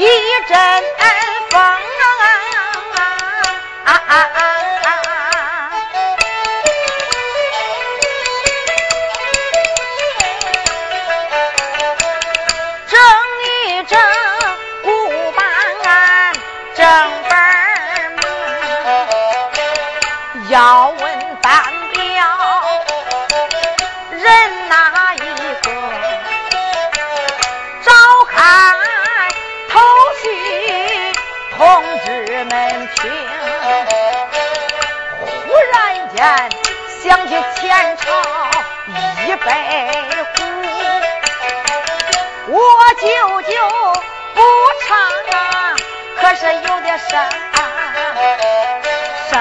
一阵风啊啊啊啊啊舅舅不唱啊，可是有点生，生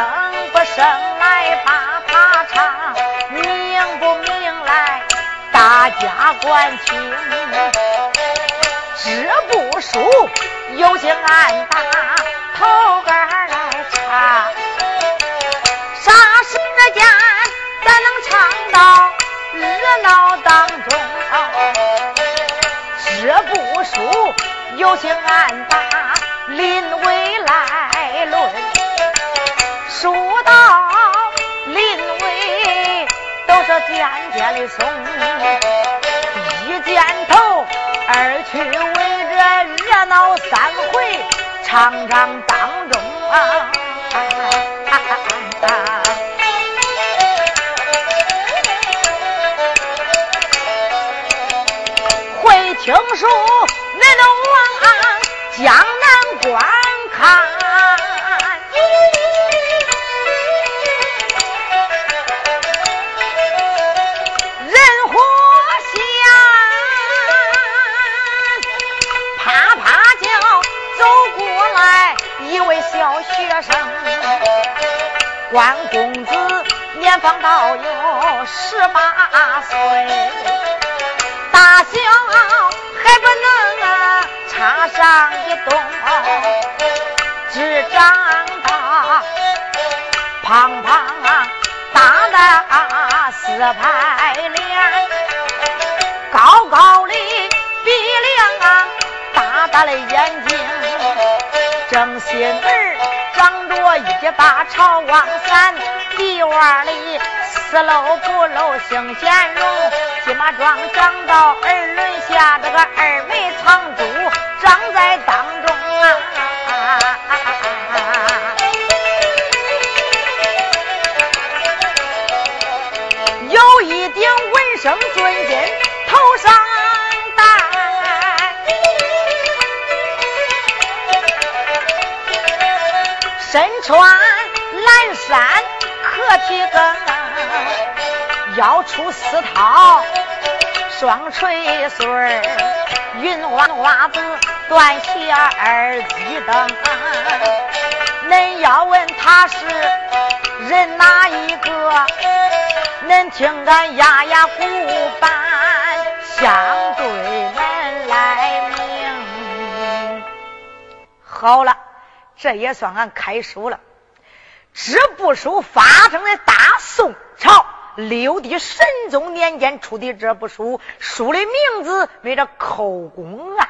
不生来把他唱，明不明来大家管听。知不输，有心暗打头杆来唱。啥时间咱能唱到书，有心暗打临危来论。书到临危，都是渐渐的松，一见头。二去围着热闹三回，场场当中啊，会听说恁能往江南观看。人火香，啪啪叫走过来一位小学生关公子年方到有十八岁，大小还不能啊插上一动，只长大胖胖啊大大四排脸，高高的鼻梁啊，大大的眼睛，正心儿。长着一把朝王伞，地洼里四露不露杏贤容，金马桩长到二下，这个二眉藏珠长在当中啊！有一顶文生尊巾头上戴。身穿蓝衫可提根，腰出丝绦双垂穗儿，云袜袜子断鞋二鸡蹬。恁要问他是人哪一个？恁听俺压压鼓板，相对恁来明。好了。这也算俺开书了。这部书发生在大宋朝六帝神宗年间出的这部书，书的名字为这《寇公案》。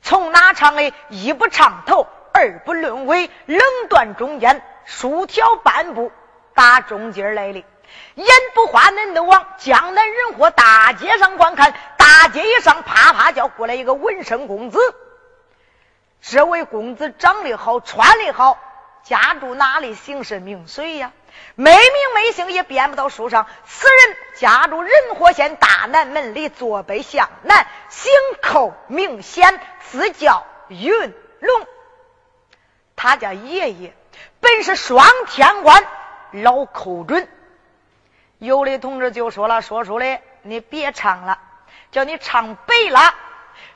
从哪唱的？一不唱头，二不论尾，冷断中间，竖条半步打中间来的。眼不花，恁都往江南人和大街上观看，大街一上，啪啪叫过来一个文生公子。这位公子长得好，穿的好，家住哪里？姓甚名谁呀？没名没姓也编不到书上。此人家住仁和县大南门里，坐北向南，姓寇，名显，字叫云龙。他家爷爷本是双天官老寇准。有的同志就说了：“说书的，你别唱了，叫你唱白了。”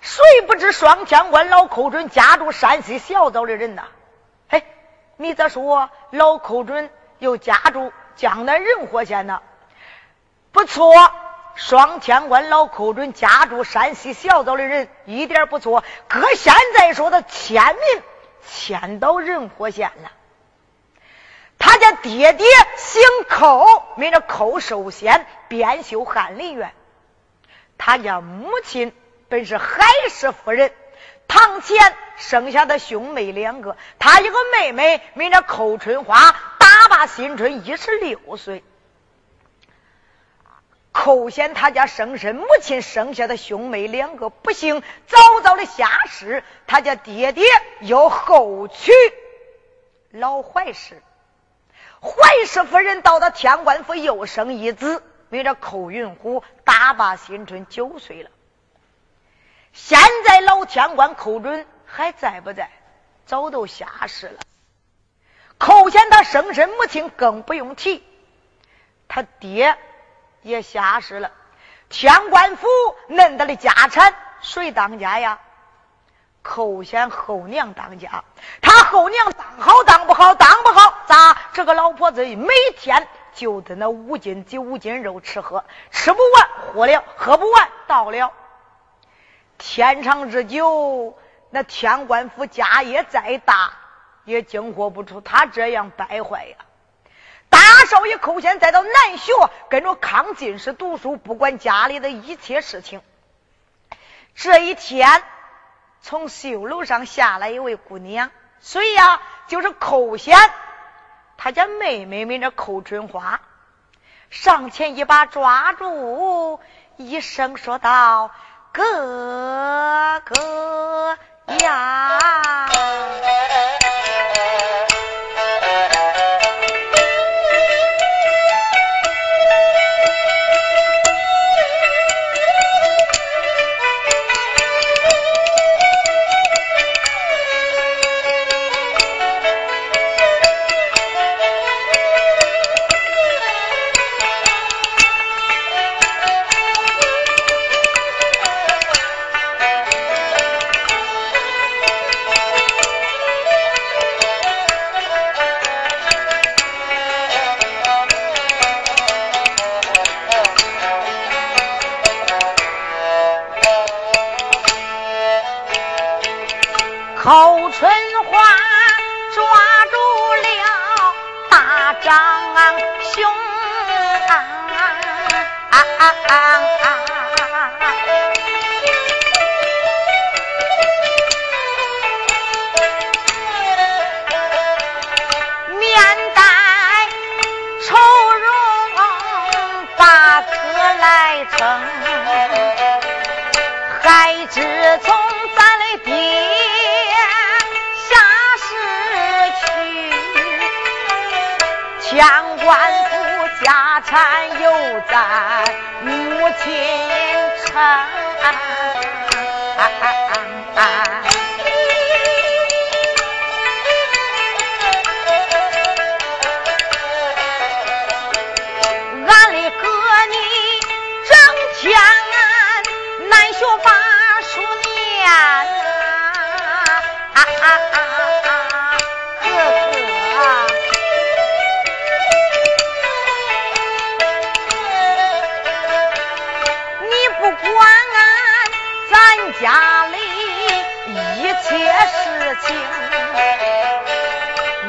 谁不知双天官老寇准家住山西小枣的人呐？嘿，你咋说老寇准又家住江南仁和县呢？不错，双天官老寇准家住山西小枣的人一点不错。搁现在说的迁民迁到仁和县了。他家爹爹姓寇，名叫寇寿贤，编修翰林院。他家母亲。本是海氏夫人，堂前生下的兄妹两个，他一个妹妹名叫寇春花，大新春一十六岁。寇显他家生身母亲生下的兄妹两个不幸早早的下世，他家爹爹又后娶老怀氏，怀氏夫人到了天官府又生一子，名叫寇云虎，大把新春九岁了。现在老天官寇准还在不在？早都下世了。寇显他生身母亲更不用提，他爹也下世了。天官府恁的的家产谁当家呀？寇显后娘当家。他后娘当好当不好，当不好咋？这个老婆子每天就在那五斤几五斤肉吃喝，吃不完喝了，喝不完倒了。天长日久，那天官府家业再大，也经活不出他这样败坏呀。大少爷寇显再到南学，跟着康进士读书，不管家里的一切事情。这一天，从绣楼上下来一位姑娘，谁呀？就是寇显，他家妹妹名叫寇春花。上前一把抓住，一声说道。哥哥呀！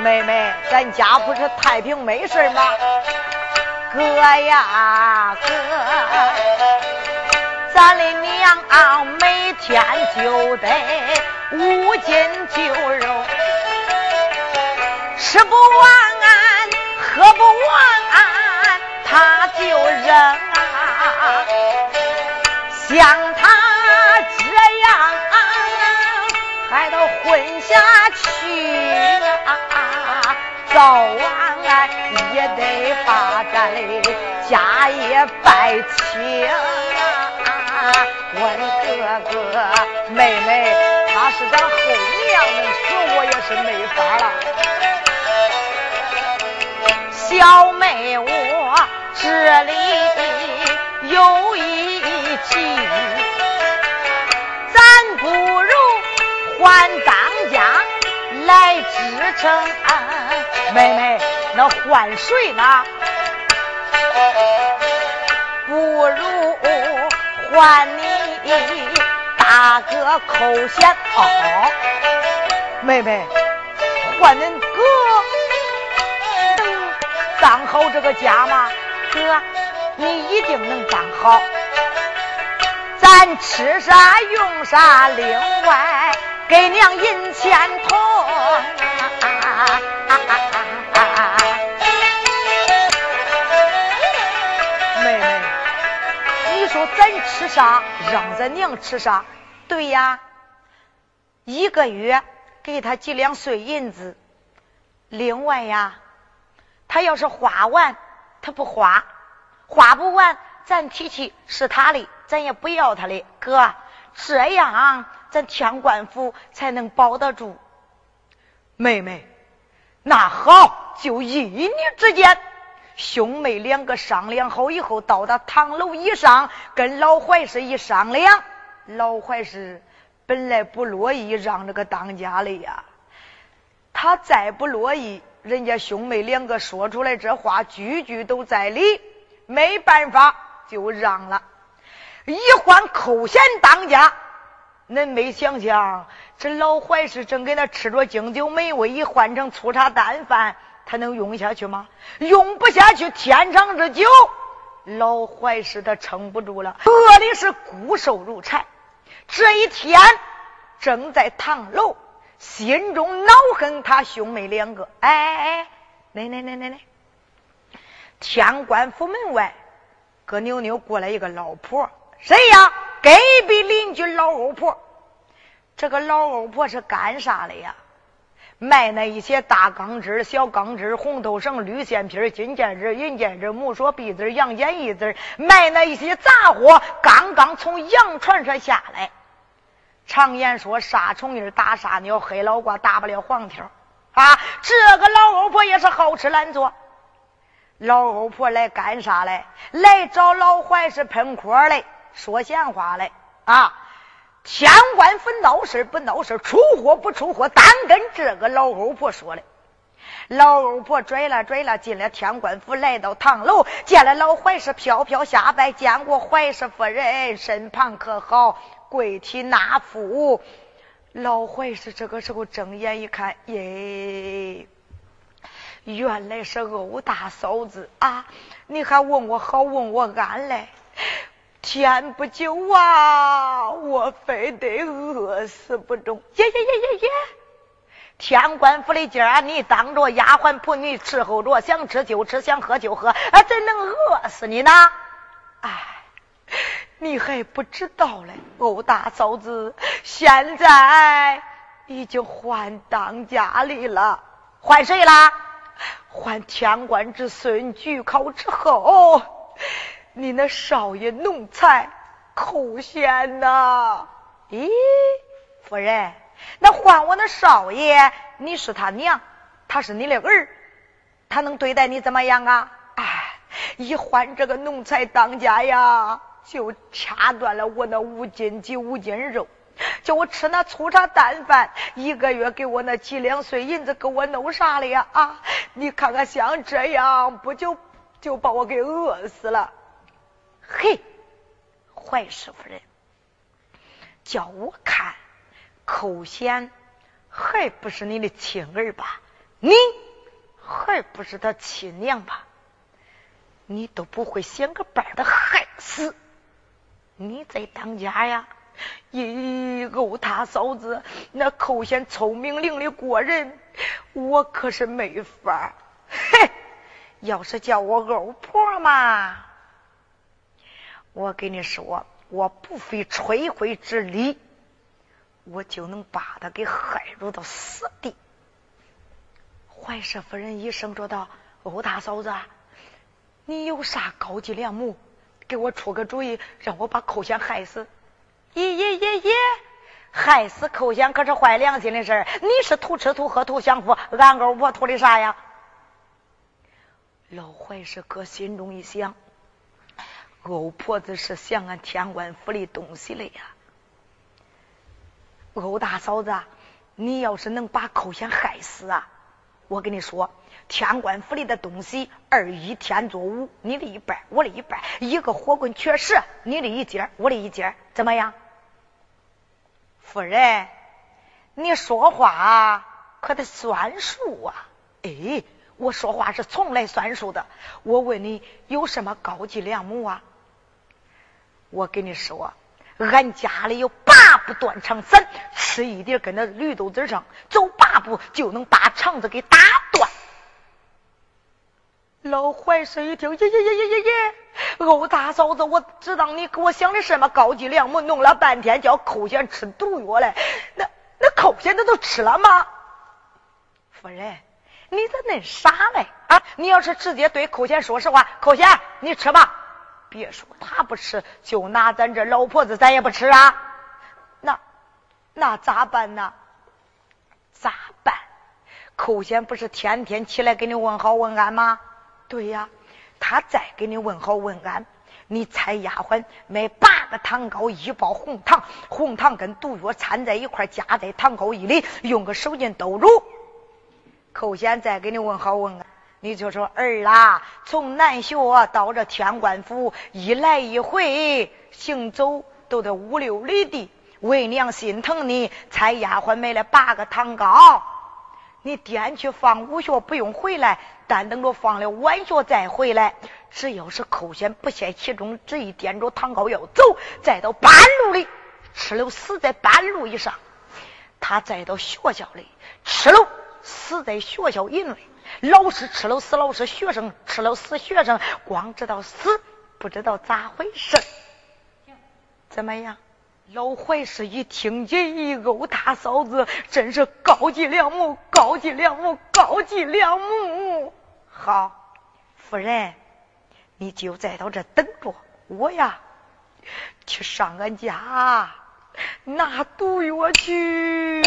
妹妹，咱家不是太平没事吗？哥呀哥，咱的娘啊每天就得五斤酒肉，吃不完，喝不完，他就扔啊，像他这样。还都混下去！早晚也得把咱的家业败清啊！我的哥哥妹妹，他是咱后娘的死，我也是没法了。小妹，我这里有一计，咱不如。还当家来支撑，妹妹，那换谁呢？不如换你大哥寇显哦，妹妹，换恁哥能当好这个家吗？哥，你一定能当好。咱吃啥用啥，另外。给娘银钱铜，妹妹，你说咱吃啥，让咱娘吃啥？对呀，一个月给他几两碎银子。另外呀，他要是花完，他不花，花不完，咱提起是他的，咱也不要他的。哥，这样。咱天官府才能保得住。妹妹，那好，就依你之见。兄妹两个商量好以后，到达堂楼以上，跟老怀氏一商量。老怀氏本来不乐意让这个当家的呀，他再不乐意，人家兄妹两个说出来这话，句句都在理，没办法就让了。一换寇贤当家，恁没想想，这老怀氏正给他吃着经酒美味，一换成粗茶淡饭。他能用下去吗？用不下去，天长之久，老怀氏他撑不住了，饿的是骨瘦如柴。这一天正在堂楼，心中恼恨他兄妹两个。哎哎哎，来来来来来，天官府门外，葛妞妞过来一个老婆，谁呀？隔壁邻居老欧婆。这个老欧婆是干啥的呀？卖那一些大钢枝、小钢枝、红头绳、绿线皮、金戒指、银戒指、木锁鼻子、羊剪一子，卖那一些杂货，刚刚从洋船上下来。常言说，杀虫蝇打杀鸟，黑老瓜打不了黄条啊！这个老欧婆也是好吃懒做。老欧婆来干啥来？来找老怀是喷火来，说闲话来啊！天官府闹事不闹事，出货不出货，单跟这个老欧婆说的。老欧婆拽了拽了，进了天官府，来到堂楼，见了老怀氏，飘飘下拜，见过怀氏夫人，身旁可好？跪体纳福。老怀氏这个时候睁眼一看，耶，原来是欧大嫂子啊！你还问我好，问我安嘞？天不久啊！我非得饿死不中！耶耶耶耶耶！天官府的今儿，你当着丫鬟仆女伺候着，想吃就吃，想喝就喝，啊，怎能饿死你呢？哎，你还不知道嘞，欧大嫂子现在已经换当家里了，换谁啦？换天官之孙举考之后。你那少爷奴才寇贤呐？咦，夫人，那换我那少爷，你是他娘，他是你的儿，他能对待你怎么样啊？哎，一换这个奴才当家呀，就掐断了我那五斤几五斤肉，叫我吃那粗茶淡饭，一个月给我那几两碎银子，给我弄啥了呀？啊，你看看像这样，不就就把我给饿死了？嘿，怀氏夫人，叫我看，寇贤还不是你的亲儿吧？你还不是他亲娘吧？你都不会想个办法害死你在当家呀？咦，欧大嫂子，那寇贤聪明伶俐过人，我可是没法。嘿，要是叫我欧婆嘛。我跟你说，我不费吹灰之力，我就能把他给害入到死地。怀氏夫人一声说道：“欧大嫂子，你有啥高级良谋？给我出个主意，让我把寇贤害死。”咦咦咦咦，害死寇贤可是坏良心的事儿。你是图吃图喝图享福，俺欧婆图的啥呀？老怀氏搁心中一想。欧婆子是想俺天官府的东西了呀，欧大嫂子，你要是能把寇贤害死啊，我跟你说，天官府里的东西二一天作五，你的一半，我的一半，一个火棍缺实，你的一截，我的一截，怎么样？夫人，你说话可得算数啊！哎，我说话是从来算数的。我问你，有什么高级良母啊？我跟你说，俺家里有八步断肠散，吃一点跟那绿豆子上，走八步就能把肠子给打断。老怀氏一听，耶耶耶耶耶耶！欧大嫂子，我知道你给我想的什么高级良谋，弄了半天叫寇贤吃毒药嘞。那那寇贤他都吃了吗？夫人，你咋恁傻嘞？啊，你要是直接对寇贤说实话，寇贤，你吃吧。别说他不吃，就拿咱这老婆子，咱也不吃啊。那那咋办呢？咋办？寇贤不是天天起来给你问好问安吗？对呀，他再给你问好问安。你猜丫鬟买八个糖糕，一包红糖，红糖跟毒药掺在一块，夹在糖糕一里，用个手巾兜住。寇贤再给你问好问安，你就说儿啦，从南学到这天官府，一来一回行走都得五六里地。为娘心疼你，才丫鬟买了八个糖糕。你掂去放午学不用回来，但等着放了晚学再回来。只要是寇贤不嫌其中，执意掂着糖糕要走，再到半路里吃了死在半路以上。他再到学校里吃了死在学校营里，老师吃了死老师，学生吃了死学生，光知道死，不知道咋回事。怎么样？老怀氏一听见一殴大嫂子，真是高级良母，高级良母，高级良母。好，夫人，你就在到这等着我呀，去上俺家拿毒药去。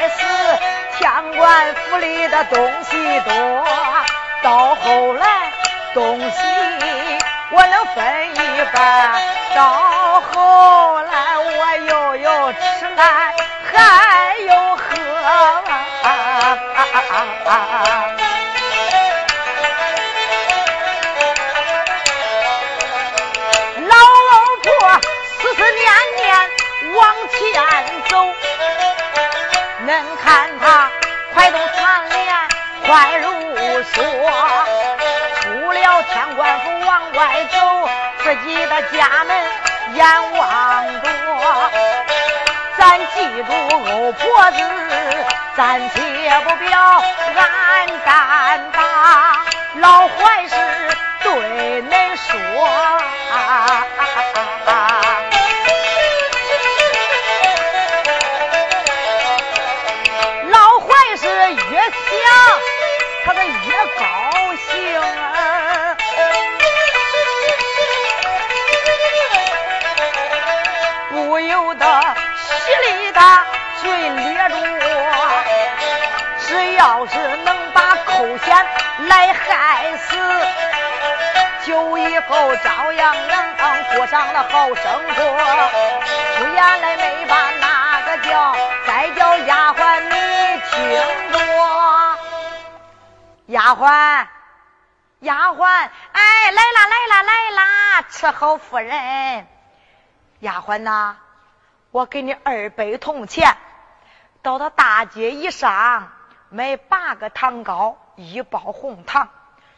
来害死，天官府里的东西多，到后来东西我能分一半，到后来我又有吃来还有喝。往前，恁看他快动长脸，快如梭，出了天官府往外走，自己的家门眼望着。咱记住欧婆子，暂且不表，俺敢把老坏事对恁说。想他这越高兴，不由得喜里的嘴咧住。只要是能把寇贤来害死，就以后照样能过上了好生活。出言来没把那个叫，再叫丫鬟你听着。丫鬟，丫鬟，哎，来啦，来啦，来啦！伺候夫人。丫鬟呐，我给你二百铜钱，到到大街一上买八个糖糕，一包红糖，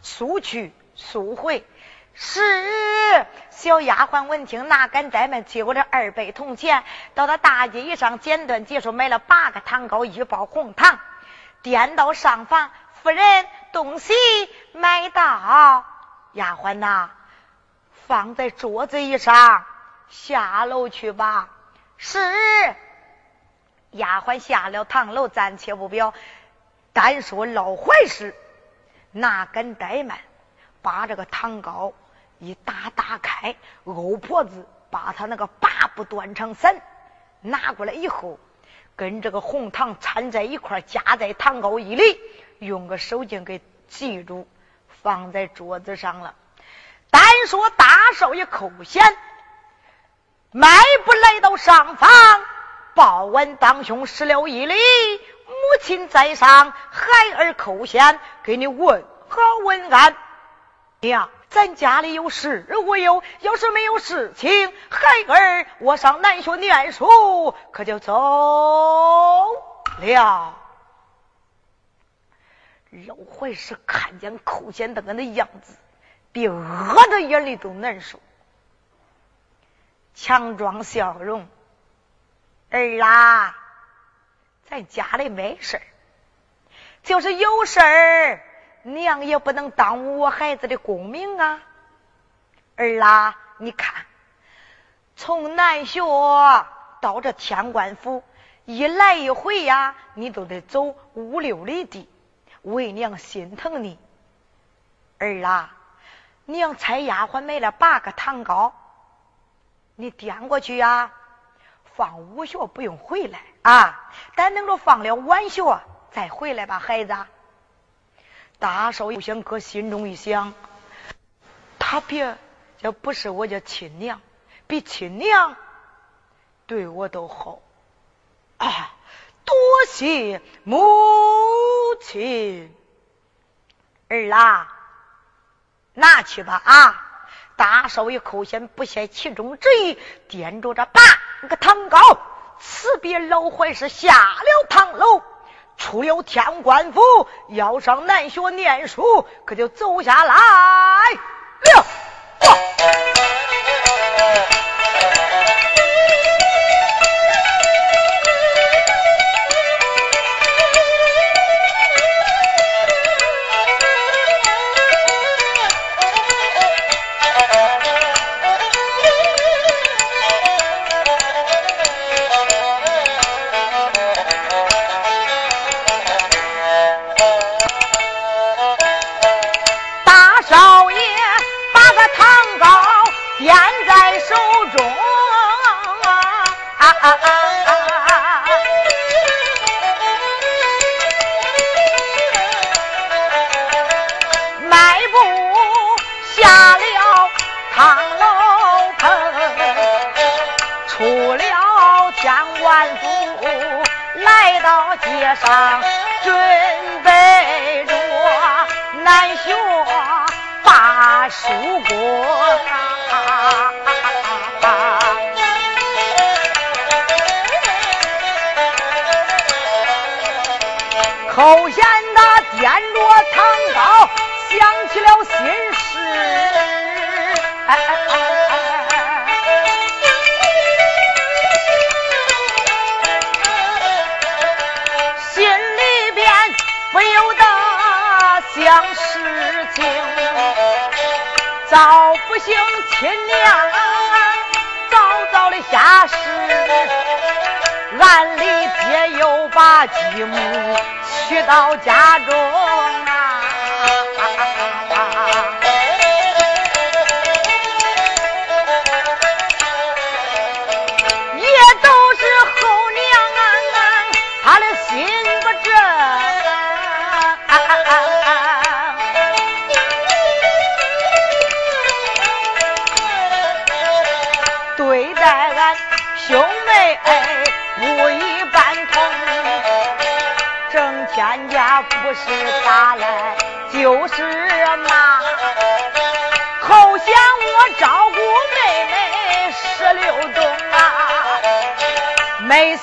速去速回。是。小丫鬟闻听，哪敢怠慢，接过这二百铜钱，到到大街一上简短结束，买了八个糖糕，一包红糖，颠到上房。夫人，东西买到，丫鬟呐，放在桌子椅上，下楼去吧。是。丫鬟下了堂楼，暂且不表。单说老坏事，哪敢怠慢？把这个糖糕一打打开，欧婆子把他那个八步断肠散拿过来以后，跟这个红糖掺在一块，夹在糖糕一里，用个手巾给系住，放在桌子上了。单说大少爷寇贤迈步来到上房，报完当兄施了一礼。母亲在上，孩儿叩贤，给你问好问安。娘，咱家里有事无有？要是没有事情，孩儿我上南学念书，可就走了。老怀是看见寇贤德那样子，比饿的眼里都难受，强装笑容，儿啦。在家里没事，就是有事儿，娘也不能耽误我孩子的功名啊。儿啦，你看，从南学到这天官府，一来一回呀，你都得走五六里地，为娘心疼你。儿啦，娘差丫鬟买了八个糖糕，你掂过去呀。放午学不用回来啊，但等着放了晚学再回来吧，孩子。大少爷想搁心中一想，他别这不是我家亲娘，比亲娘对我都好啊！多谢母亲，儿啦，拿去吧啊！大少爷口嫌不屑其中之意，点着这八个糖糕，辞别老怀是下了堂楼，出了天官府，要上南学念书，可就走下来了。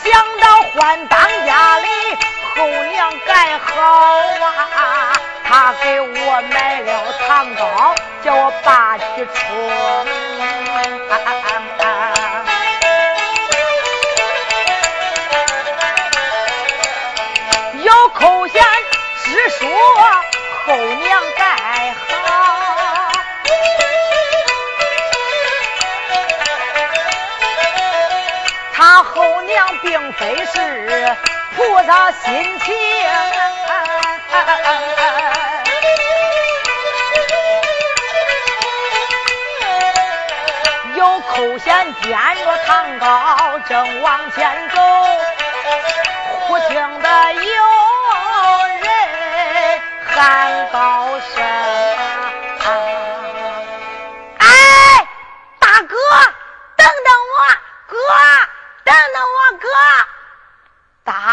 想到换当家里后娘该好啊，他给我买了糖糕，叫我爸去冲。后娘并非是菩萨心情。有口弦掂着堂高正往前走，忽听得有人喊高声：“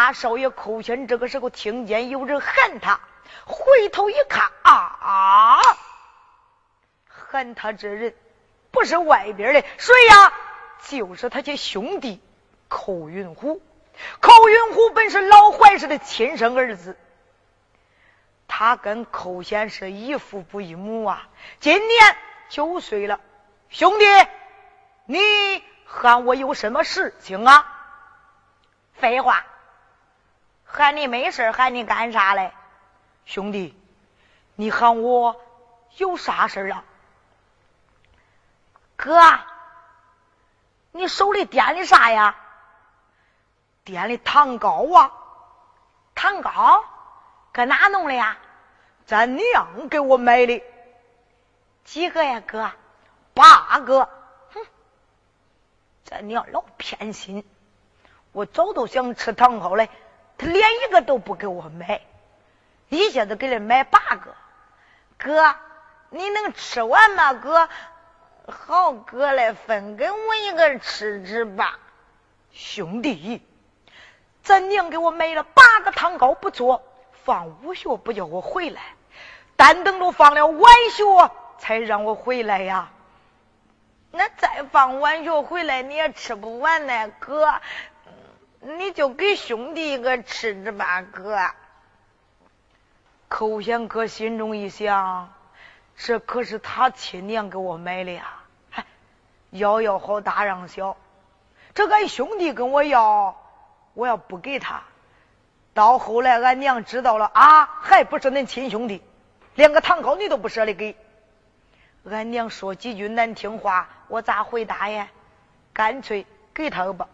大少爷寇贤这个时候听见有人喊他，回头一看，啊啊，喊他这人。不是外边的谁呀？就是他家兄弟寇云虎。寇云虎本是老槐氏的亲生儿子，他跟寇贤是一父不一母啊。今年九岁了，兄弟，你喊我有什么事情啊？废话，喊你没事喊你干啥嘞？兄弟，你喊我有啥事啊？哥，你手里掂的啥呀？掂的糖糕啊！糖糕搁哪弄的呀？咱娘给我买的。几个呀，哥？八个。哼，咱娘老偏心，我早都想吃糖糕嘞，他连一个都不给我买，一下子给人买八个。哥，你能吃完吗？哥？好哥来分给我一个吃吃吧，兄弟，咱娘给我买了八个糖糕，不错。放午学不叫我回来，单等着放了晚学才让我回来呀。那再放晚学回来你也吃不完呢，哥，你就给兄弟一个吃吃吧，哥。寇贤哥心中一想。这可是他亲娘给我买的呀！嗨，要要好大让小，这俺兄弟跟我要，我要不给他，到后来俺娘知道了啊，还不是恁亲兄弟，连个糖糕你都不舍得给。俺娘说几句难听话，我咋回答呀？干脆给他吧，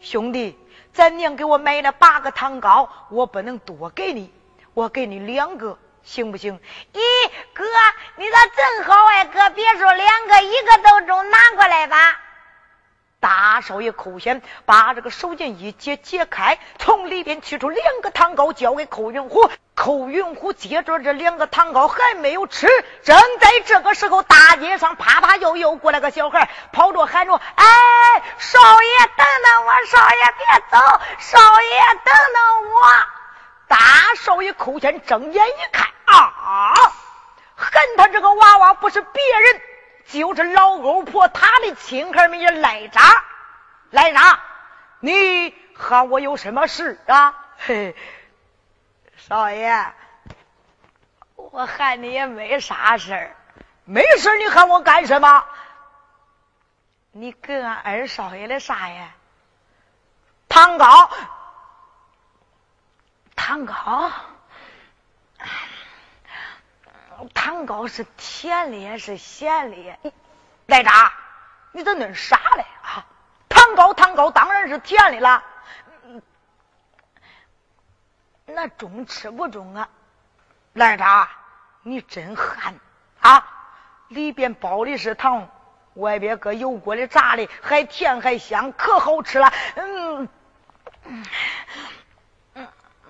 兄弟，咱娘给我买了八个糖糕，我不能多给你，我给你两个。行不行？咦，哥，你咋正好哎？哥，别说两个，一个都中，拿过来吧。大少爷寇贤把这个手巾一解解开，从里边取出两个糖糕，交给寇云虎。寇云虎接着这两个糖糕还没有吃，正在这个时候，大街上啪啪又又过来个小孩，跑着喊着：“哎，少爷，等等我！少爷别走！少爷，等等我！”大少爷寇贤睁眼一看。啊！恨他这个娃娃不是别人，就是老欧婆他的亲孩儿们赖渣，赖渣！你喊我有什么事啊？嘿，少爷，我喊你也没啥事儿，没事你喊我干什么？你给俺二少爷的啥呀？糖糕，糖糕。糖糕是甜的也是咸的？赖渣，你咋恁傻嘞啊？糖糕糖糕当然是甜的啦。那中吃不中啊？赖渣，你真憨啊！里边包的是糖，外边搁油锅里炸的，还甜还香，可好吃了。嗯嗯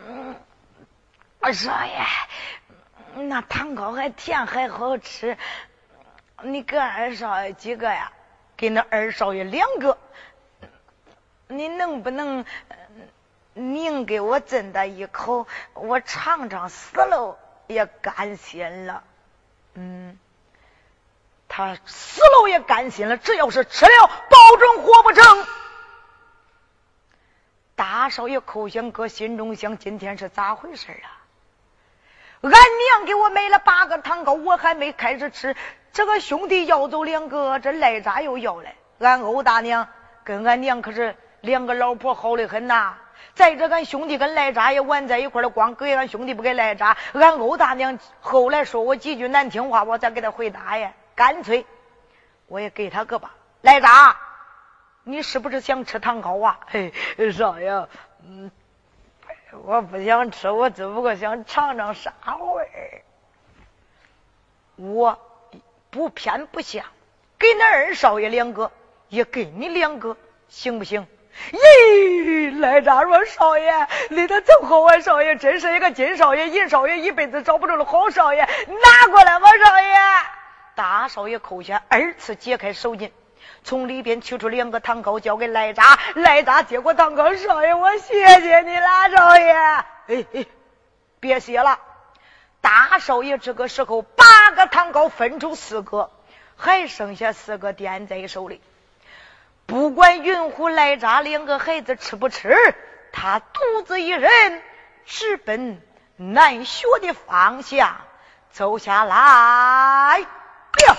嗯，二少爷。那糖糕还甜还好吃，你给二少爷几个呀？给那二少爷两个，你能不能拧给我真的一口？我尝尝，死了也甘心了。嗯，他死了也甘心了，只要是吃了，保准活不成。大少爷寇香哥心中想：今天是咋回事啊？俺娘给我买了八个糖糕，我还没开始吃。这个兄弟要走两个，这赖渣又要来。俺欧大娘跟俺娘可是两个老婆好的很呐。再者，俺兄弟跟赖渣也玩在一块了，光给俺兄弟不给赖渣。俺欧大娘后来说我几句难听话，我再给他回答呀。干脆我也给他个吧。赖渣，你是不是想吃糖糕啊？嘿，少爷，嗯，我不想吃，我只不过想尝尝啥味儿。我不偏不向，给那二少爷两个，也给你两个，行不行？咦，来咋说少爷，你的真好啊！少爷真是一个金少爷，银少爷一辈子找不着的好少爷，拿过来吧，少爷。大少爷扣下，二次解开手巾，从里边取出两个糖糕，交给赖扎。赖扎接过糖糕，少爷，我谢谢你了，少爷。哎哎，别谢了。大少爷这个时候，八个糖糕分出四个，还剩下四个掂在手里。不管云虎、赖扎两个孩子吃不吃，他独自一人直奔南学的方向走下来。哇！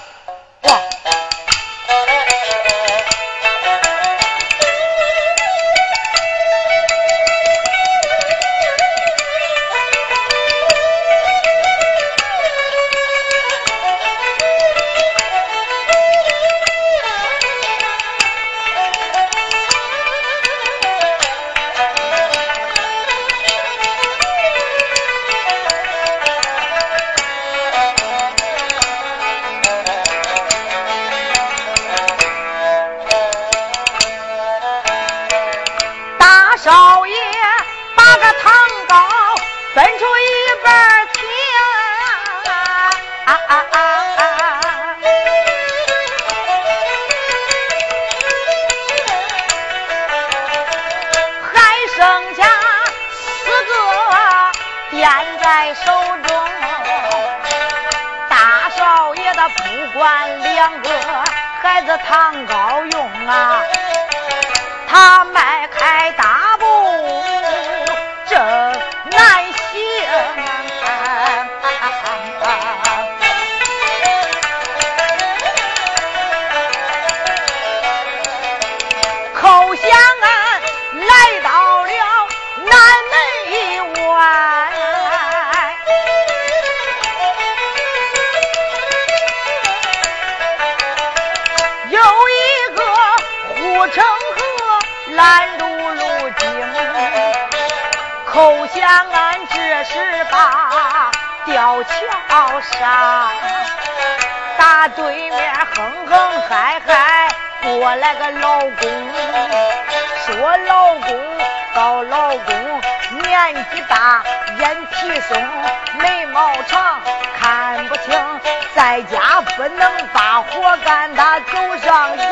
高老公，年纪大，眼皮松，眉毛长，看不清。在家不能把活干，他走上一步，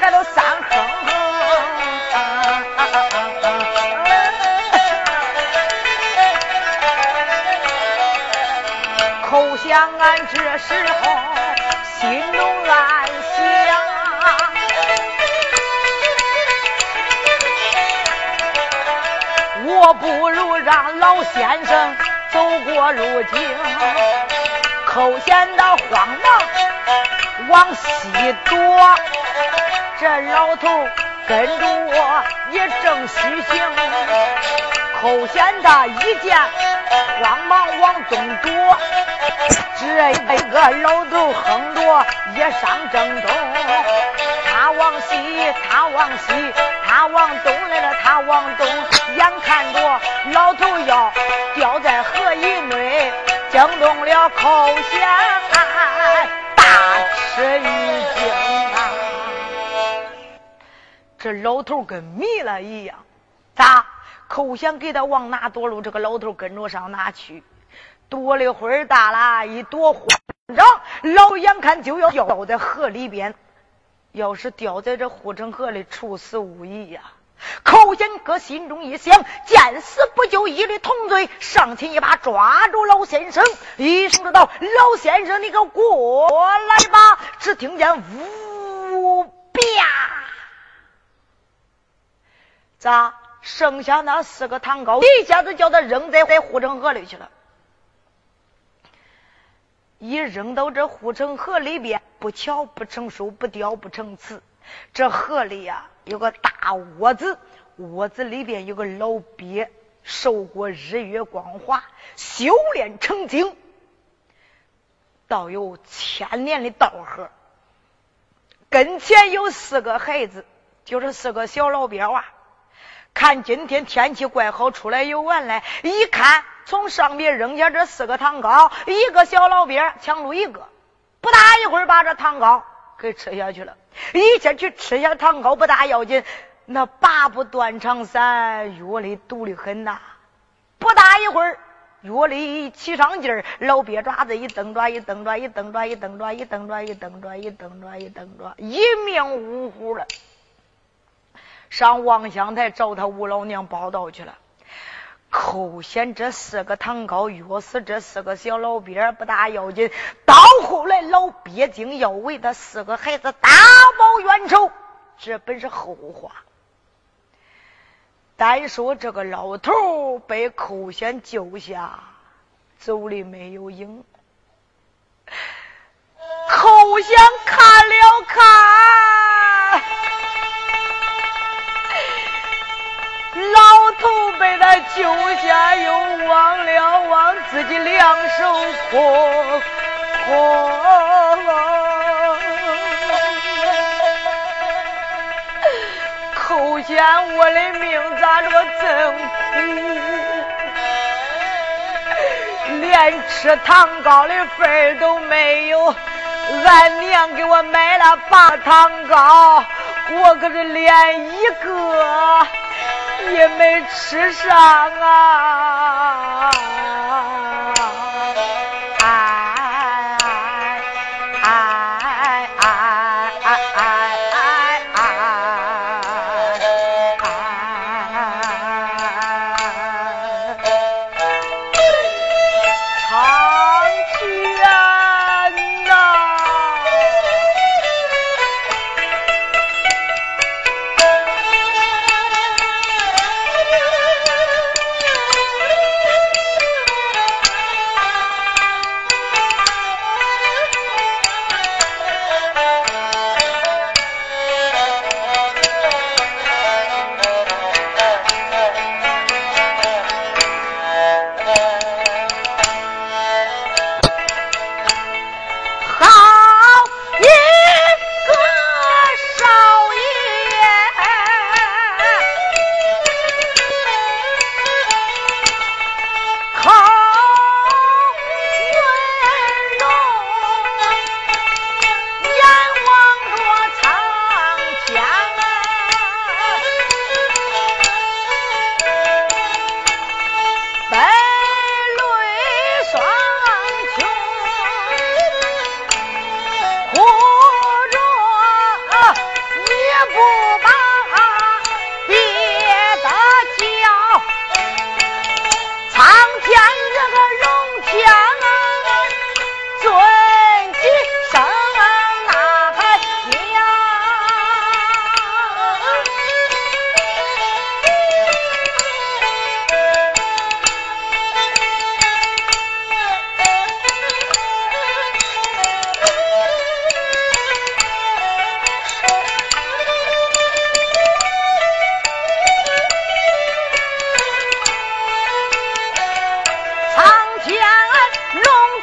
还都三哼哼。口香俺这时候心都暗。不如让老先生走过路径，口嫌的慌忙往西躲，这老头跟着我也正虚行。口嫌的一见慌忙往东躲，这一个老头哼着也上正东，西，他往西，他往东来了，他往东。眼看着老头要掉在河以内，惊动了寇显，大吃一惊啊！这老头跟迷了一样，咋？寇显给他往哪躲路，这个老头跟着上哪去？躲了会儿大了，一躲慌张，老眼看就要掉在河里边，要是掉在这护城河里，处死无疑呀！寇显哥心中一想，见死不救，一律同罪，上前一把抓住老先生，一声说道：“老先生，你给我过来吧！”只听见呜啪，咋？剩下那四个糖糕，一下子叫他扔在在护城河里去了。一扔到这护城河里边，不巧不成书，不雕不成词。这河里呀。有个大窝子，窝子里边有个老鳖，受过日月光华，修炼成精，倒有千年的道行。跟前有四个孩子，就是四个小老鳖娃。看今天天气怪好，出来游玩来，一看从上面扔下这四个糖糕，一个小老鳖抢住一个，不大一会儿把这糖糕给吃下去了。一下去吃下糖糕不大要紧，那拔不断肠散，药里毒的很呐。不大一会儿，药里一起上劲儿，老鳖爪子一蹬爪，一蹬爪，一蹬爪，一蹬爪，一蹬爪，一蹬爪，一蹬爪，一蹬爪，一命呜呼了。上望乡台找他吴老娘报道去了。寇贤这四个糖糕约死这四个小老鳖不大要紧，到后来老鳖精要为他四个孩子大报冤仇，这本是后话。单说这个老头被寇贤救下，走的没有影。寇显看了看，救下，又望了望自己两手空空。寇显，我的命咋着这么苦？连吃糖糕的份都没有。俺娘给我买了八糖糕，我可是连一个也没吃上啊！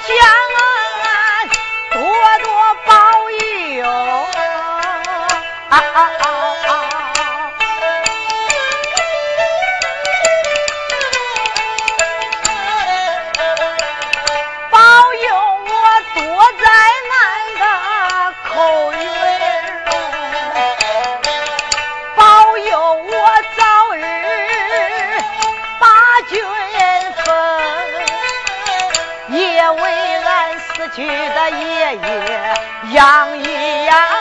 将俺多多保佑。啊啊啊去的爷爷养一养。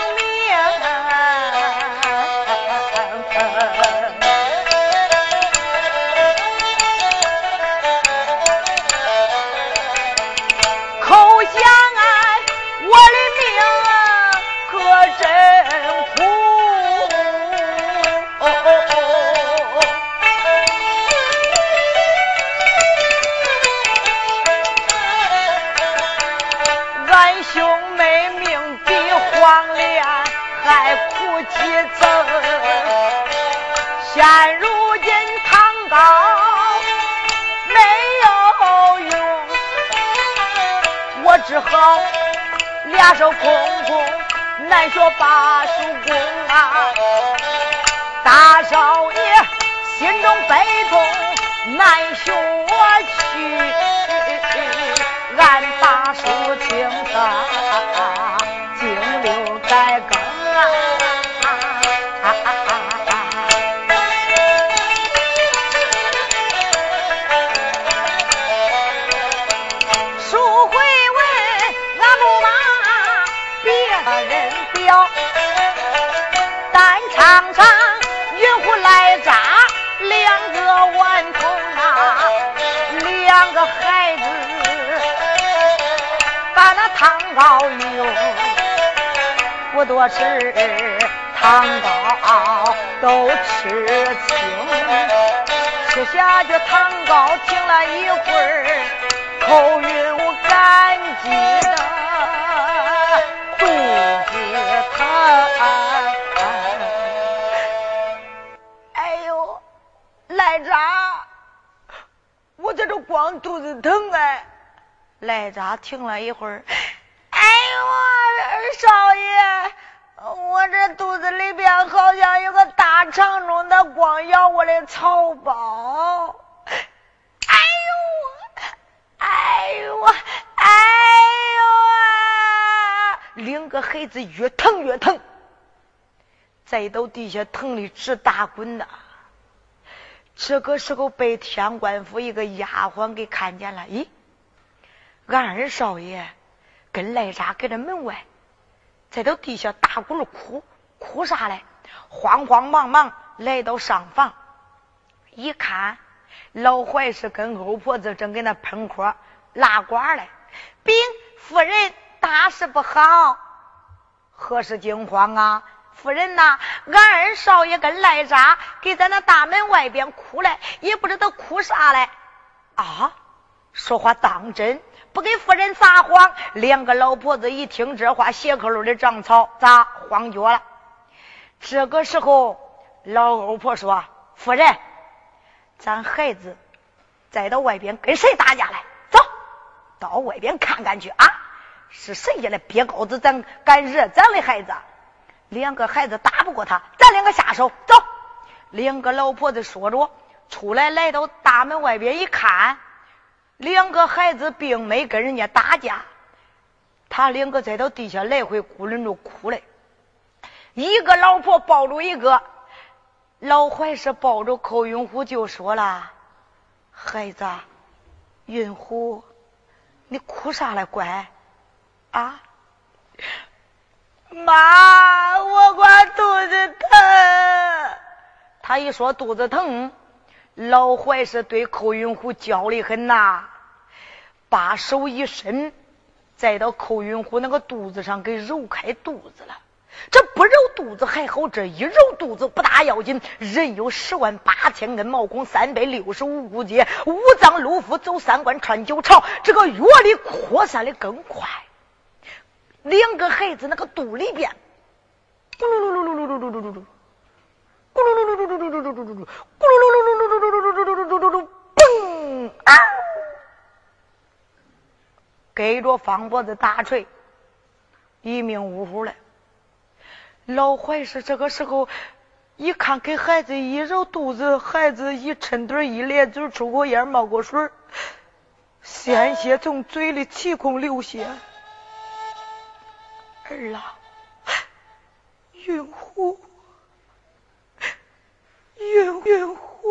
下手空空，难学八书功啊！大少爷心中悲痛，难学去。俺大叔清他静留改更啊！高油不多吃，糖糕都吃清。吃下去糖糕，停了一会儿，口晕我感激的肚子疼。哎呦，赖渣，我这光肚子疼哎。赖渣，停了一会儿。少爷，我这肚子里边好像有个大肠中的光咬我的草包。哎呦，哎呦，哎呦啊！两个孩子越疼越疼，栽到地下疼的直打滚呐。这个时候被天官府一个丫鬟给看见了，咦，俺二少爷跟赖扎搁这门外。在到地下打咕噜哭，哭啥嘞？慌慌忙忙来到上房，一看老槐是跟欧婆子正给那喷锅拉呱嘞。禀夫人，大事不好！何事惊慌啊？夫人呐，俺二少爷跟赖渣给在那大门外边哭嘞，也不知道哭啥嘞。啊，说话当真？不给夫人撒谎，两个老婆子一听这话，鞋口里的长草咋慌脚了？这个时候，老欧婆说：“夫人，咱孩子再到外边跟谁打架来？走到外边看看去啊！是谁家的瘪羔子，咱敢惹咱的孩子？两个孩子打不过他，咱两个下手。走！两个老婆子说着，出来来到大门外边一看。”两个孩子并没跟人家打架，他两个在到地下来回咕囵着哭嘞。一个老婆抱着一个，老怀是抱着寇云虎就说了：“孩子，云虎，你哭啥嘞？乖，啊，妈，我管肚子疼。”他一说肚子疼。老槐是对寇云虎教的很呐，把手一伸，再到寇云虎那个肚子上给揉开肚子了。这不揉肚子还好，这一揉肚子不大要紧。人有十万八千根毛孔，三百六十五骨节，五脏六腑走三关穿九朝，这个药力扩散的更快。两个孩子那个肚里边，咕。噜噜噜噜噜噜噜噜噜噜噜噜噜嘣！啊！给着方脖子大锤，一命呜呼了。老槐是这个时候一看，给孩子一揉肚子，孩子一抻嘴一咧嘴，出过烟冒过水鲜血从嘴里齐空流下。儿啊，云虎。云云虎，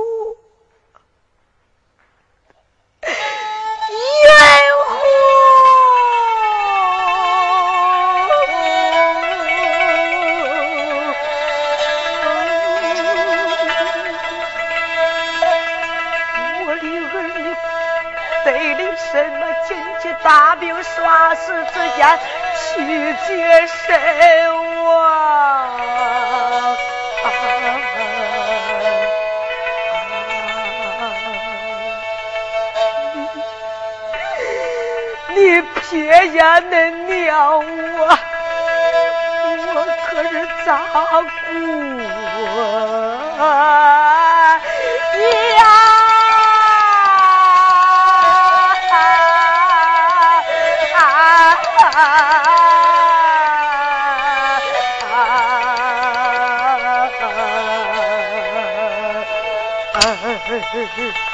把兵耍死之间去接神王。你撇下恁娘我，我可是咋过？Uh, uh, uh.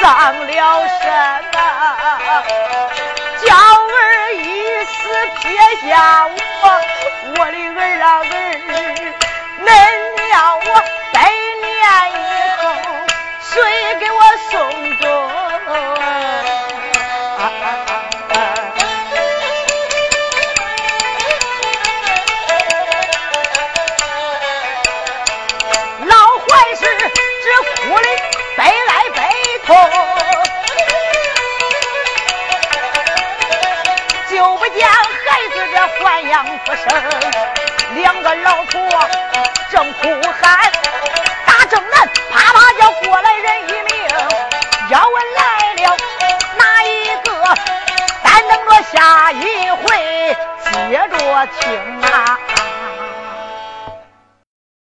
丧了身啊！娇儿一死撇下我，我的儿啊儿，恁娘我百年以后谁给我送终？老不生，两个老婆正哭